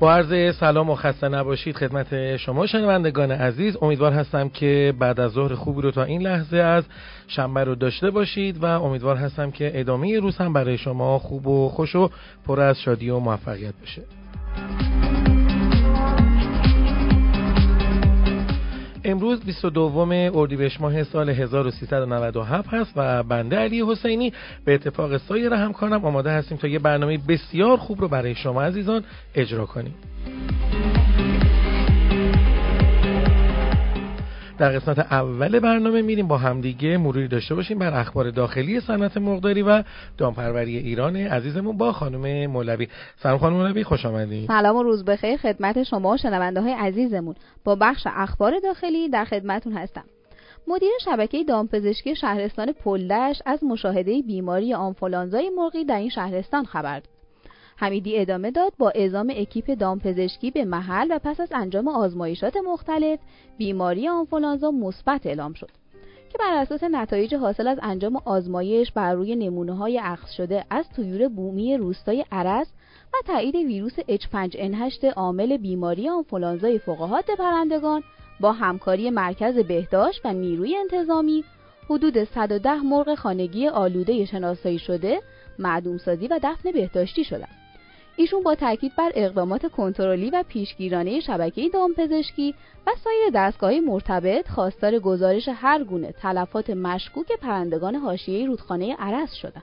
با عرض سلام و خسته نباشید خدمت شما شنوندگان عزیز. امیدوار هستم که بعد از ظهر خوبی رو تا این لحظه از شنبه رو داشته باشید و امیدوار هستم که ادامه روز هم برای شما خوب و خوش و پر از شادی و موفقیت باشه. امروز 22 اردیبهشت ماه سال 1397 هست و بنده علی حسینی به اتفاق سایر همکارم آماده هستیم تا یه برنامه بسیار خوب رو برای شما عزیزان اجرا کنیم. در قسمت اول برنامه میریم با همدیگه مروری داشته باشیم بر اخبار داخلی صنعت مقداری و دامپروری ایران عزیزمون با خانم مولوی. سلام خانم مولوی خوش آمدید سلام و روز بخیر خدمت شما شنونده های عزیزمون. با بخش اخبار داخلی در خدمتون هستم. مدیر شبکه دامپزشکی شهرستان پلدش از مشاهده بیماری آنفولانزای مرغی در این شهرستان خبر داد. حمیدی ادامه داد با اعزام اکیپ دامپزشکی به محل و پس از انجام آزمایشات مختلف بیماری آنفولانزا مثبت اعلام شد که بر اساس نتایج حاصل از انجام آزمایش بر روی نمونه های اخذ شده از طیور بومی روستای عرس و تایید ویروس H5N8 عامل بیماری آنفولانزای فقاهات پرندگان با همکاری مرکز بهداشت و نیروی انتظامی حدود 110 مرغ خانگی آلوده شناسایی شده معدومسازی و دفن بهداشتی شدند. ایشون با تاکید بر اقدامات کنترلی و پیشگیرانه شبکه دامپزشکی و سایر دستگاه مرتبط خواستار گزارش هر گونه تلفات مشکوک پرندگان حاشیه رودخانه عرس شدند.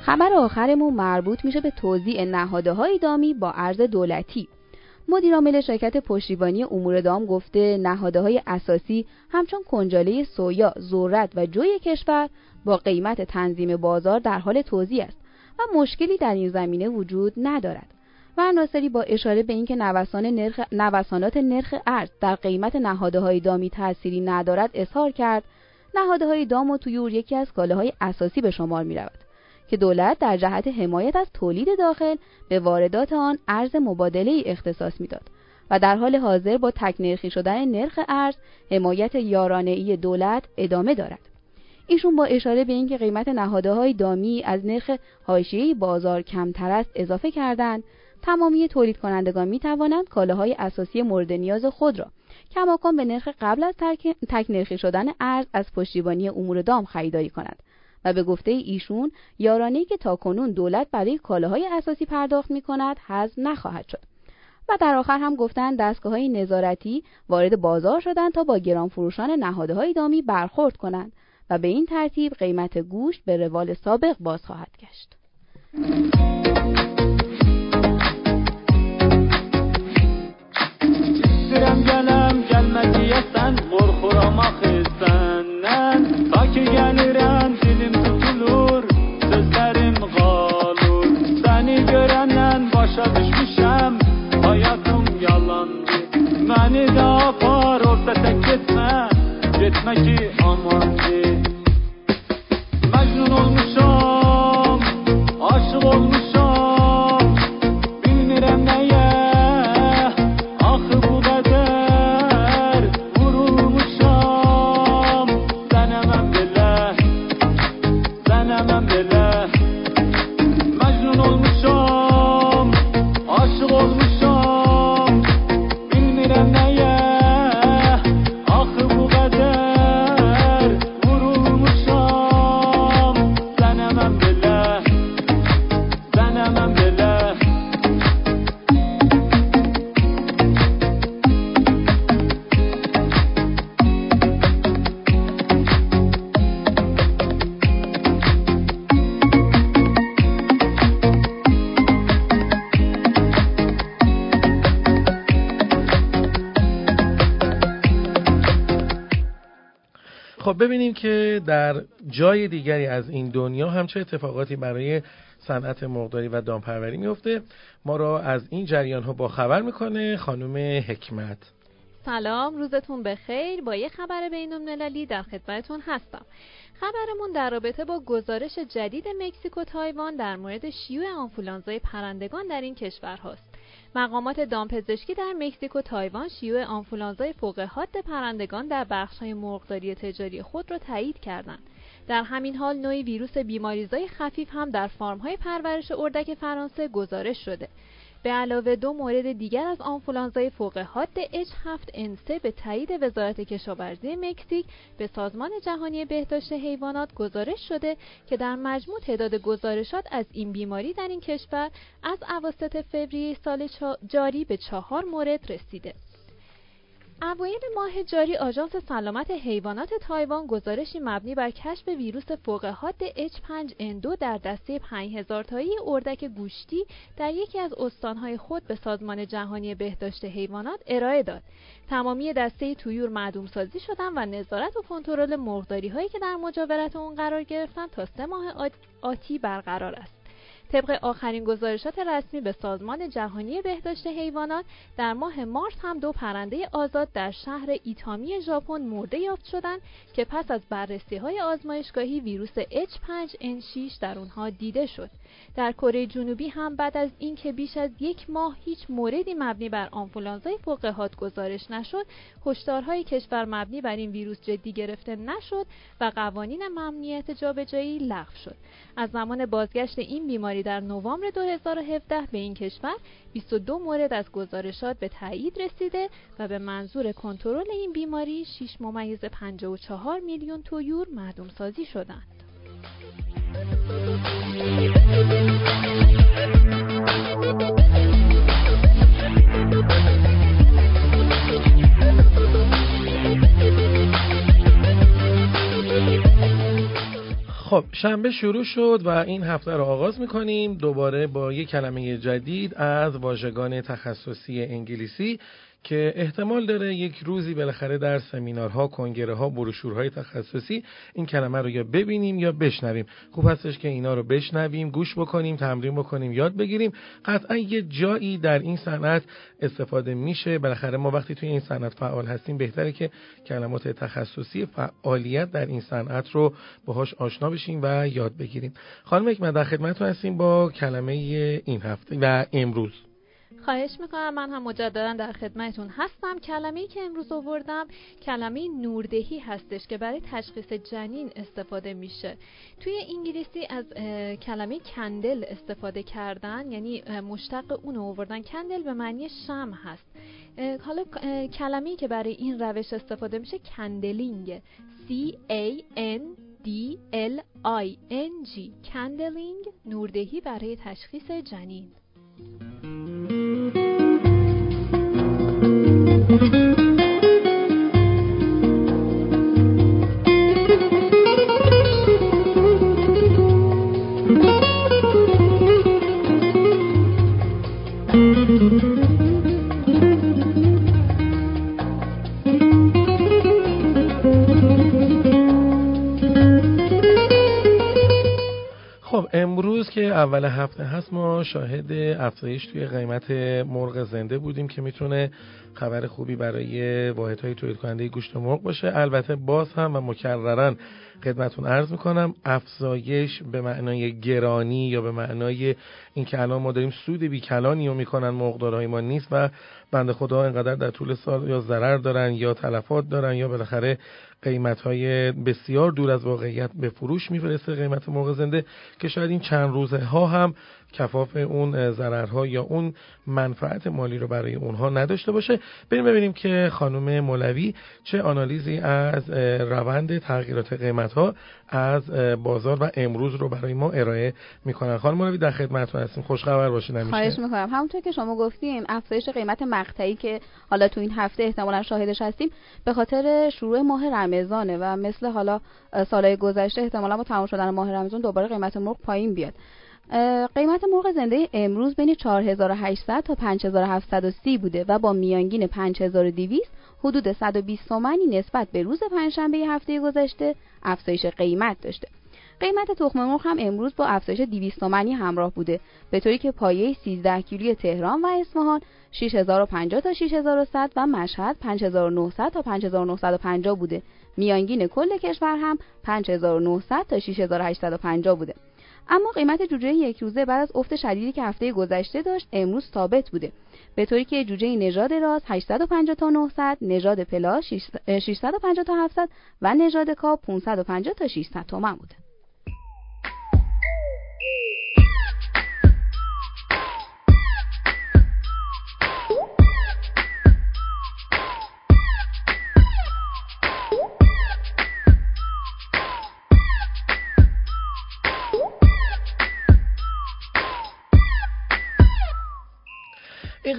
خبر آخرمون مربوط میشه به توزیع نهادهای دامی با ارز دولتی مدیرعامل شرکت پشتیبانی امور دام گفته های اساسی همچون کنجاله سویا، ذرت و جوی کشور با قیمت تنظیم بازار در حال توزیع است و مشکلی در این زمینه وجود ندارد. و ناصری با اشاره به اینکه نوسان نرخ نوسانات نرخ ارز در قیمت های دامی تأثیری ندارد اظهار کرد های دام و تویور یکی از کالاهای اساسی به شمار می رود. که دولت در جهت حمایت از تولید داخل به واردات آن ارز مبادله ای اختصاص می‌داد و در حال حاضر با تکنرخی شدن نرخ ارز حمایت یارانه ای دولت ادامه دارد. ایشون با اشاره به اینکه قیمت های دامی از نرخ حاشیه‌ای بازار کمتر است اضافه کردند تمامی تولید کنندگان می توانند کالاهای اساسی مورد نیاز خود را کماکان به نرخ قبل از تکنرخی شدن ارز از پشتیبانی امور دام خریداری کنند. و به گفته ایشون یارانه‌ای که تاکنون دولت برای کالاهای اساسی پرداخت می کند حذف نخواهد شد و در آخر هم گفتند دستگاه های نظارتی وارد بازار شدند تا با گران فروشان نهادهای دامی برخورد کنند و به این ترتیب قیمت گوشت به روال سابق باز خواهد گشت. خب ببینیم که در جای دیگری از این دنیا هم چه اتفاقاتی برای صنعت مرغداری و دامپروری میفته. ما را از این جریان ها با خبر می‌کنه خانم حکمت. سلام روزتون بخیر با یه خبر بین المللی در خدمتتون هستم خبرمون در رابطه با گزارش جدید مکزیک و تایوان در مورد شیوع آنفولانزای پرندگان در این کشور هاست مقامات دامپزشکی در مکزیک و تایوان شیوع آنفولانزای فوق حاد پرندگان در بخش‌های مرغداری تجاری خود را تایید کردند. در همین حال نوعی ویروس بیماریزای خفیف هم در فارم‌های پرورش اردک فرانسه گزارش شده. به علاوه دو مورد دیگر از آنفولانزای فوق حاد H7N3 به تایید وزارت کشاورزی مکزیک به سازمان جهانی بهداشت حیوانات گزارش شده که در مجموع تعداد گزارشات از این بیماری در این کشور از اواسط فوریه سال جاری به چهار مورد رسیده. اوایل ماه جاری آژانس سلامت حیوانات تایوان گزارشی مبنی بر کشف ویروس فوق حاد H5N2 در دسته 5000 تایی اردک گوشتی در یکی از استانهای خود به سازمان جهانی بهداشت حیوانات ارائه داد. تمامی دسته تویور معدوم سازی شدن و نظارت و کنترل مرغداری هایی که در مجاورت اون قرار گرفتن تا سه ماه آتی برقرار است. طبق آخرین گزارشات رسمی به سازمان جهانی بهداشت حیوانات در ماه مارس هم دو پرنده آزاد در شهر ایتامی ژاپن مرده یافت شدند که پس از بررسی های آزمایشگاهی ویروس H5N6 در اونها دیده شد. در کره جنوبی هم بعد از اینکه بیش از یک ماه هیچ موردی مبنی بر آنفولانزای فوق گزارش نشد، هشدارهای کشور مبنی بر این ویروس جدی گرفته نشد و قوانین ممنوعیت جابجایی لغو شد. از زمان بازگشت این بیماری در نوامبر 2017 به این کشور 22 مورد از گزارشات به تایید رسیده و به منظور کنترل این بیماری 6 ممیز 54 میلیون تویور معدوم سازی شدند. خب شنبه شروع شد و این هفته رو آغاز می‌کنیم. دوباره با یک کلمه جدید از واژگان تخصصی انگلیسی. که احتمال داره یک روزی بالاخره در سمینارها، کنگره ها، بروشورهای تخصصی این کلمه رو یا ببینیم یا بشنویم. خوب هستش که اینا رو بشنویم، گوش بکنیم، تمرین بکنیم، یاد بگیریم. قطعا یه جایی در این صنعت استفاده میشه. بالاخره ما وقتی توی این صنعت فعال هستیم بهتره که کلمات تخصصی فعالیت در این صنعت رو باهاش آشنا بشیم و یاد بگیریم. خانم حکمت در خدمتتون هستیم با کلمه این هفته و امروز. خواهش می‌کنم من هم مجددا در خدمتون هستم. کلمه که امروز آوردم کلمه نوردهی هستش که برای تشخیص جنین استفاده میشه. توی انگلیسی از کلمه کندل استفاده کردن یعنی مشتق اون آوردن. کندل به معنی شم هست. حالا کلمه که برای این روش استفاده میشه کندلینگ. C A N D L I N G. کندلینگ نوردهی برای تشخیص جنین. اول هفته هست ما شاهد افزایش توی قیمت مرغ زنده بودیم که می‌تونه خبر خوبی برای واحد های تولید کننده گوشت مرغ باشه. البته باز هم و مکررن خدمتون عرض می‌کنم افزایش به معنای گرانی یا به معنای اینکه الان ما داریم سود بیکلانی رو می‌کنن مقدارهای ما نیست و بنده خدا انقدر در طول سال یا ضرر دارن یا تلفات دارن یا بالاخره قیمت های بسیار دور از واقعیت به فروش میفرسته قیمت مرغ زنده که شاید این چند روزه ها هم کفاف اون ضررها یا اون منفعت مالی رو برای اونها نداشته باشه. بریم ببینیم که خانم مولوی چه آنالیزی از روند تغییرات قیمت ها از بازار و امروز رو برای ما ارائه می‌کنن. خانم مولوی در خدمتتون هستیم. خوش خبر باشید همیشه. خواهش می‌کنم. همونطور که شما گفتیم افزایش قیمت مقطعی که حالا تو این هفته احتمالا شاهدش هستیم به خاطر شروع ماه رمضانه و مثل حالا سالهای گذشته احتمالا با تمام شدن ماه رمضان دوباره قیمت مرغ پایین بیاد قیمت مرغ زنده امروز بین 4800 تا 5730 بوده و با میانگین 5200 حدود 120 تومانی نسبت به روز پنجشنبه هفته گذشته افزایش قیمت داشته. قیمت تخم مرغ هم امروز با افزایش 200 تومانی همراه بوده به طوری که پایه 13 کیلوی تهران و اصفهان 6050 تا 6100 و مشهد 5900 تا 5950 بوده. میانگین کل کشور هم 5900 تا 6850 بوده. اما قیمت جوجه یک روزه بعد از افت شدیدی که هفته گذشته داشت امروز ثابت بوده به طوری که جوجه نژاد راز 850 تا 900 نژاد پلا 650 تا 700 و نژاد کاب 550 تا 600 تومن بوده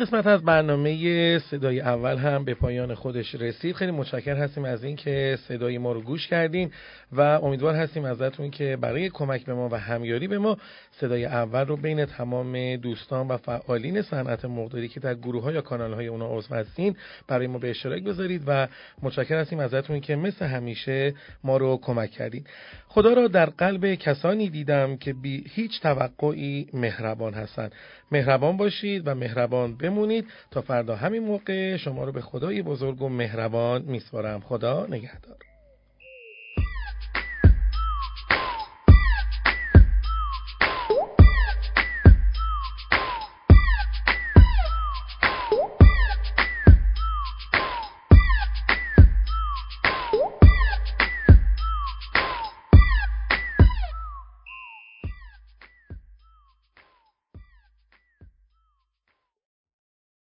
قسمت از برنامه صدای اول هم به پایان خودش رسید. خیلی متشکر هستیم از اینکه صدای ما رو گوش کردین و امیدوار هستیم ازتون که برای کمک به ما و همیاری به ما صدای اول رو بین تمام دوستان و فعالین صنعت مقداری که در گروه ها یا کانال های اونا عضو هستین برای ما به اشتراک بذارید و متشکر هستیم ازتون که مثل همیشه ما رو کمک کردین. خدا را در قلب کسانی دیدم که بی هیچ توقعی مهربان هستند مهربان باشید و مهربان بمونید. تا فردا همین موقع شما رو به خدای بزرگ و مهربان میسپارم. خدا نگهدار.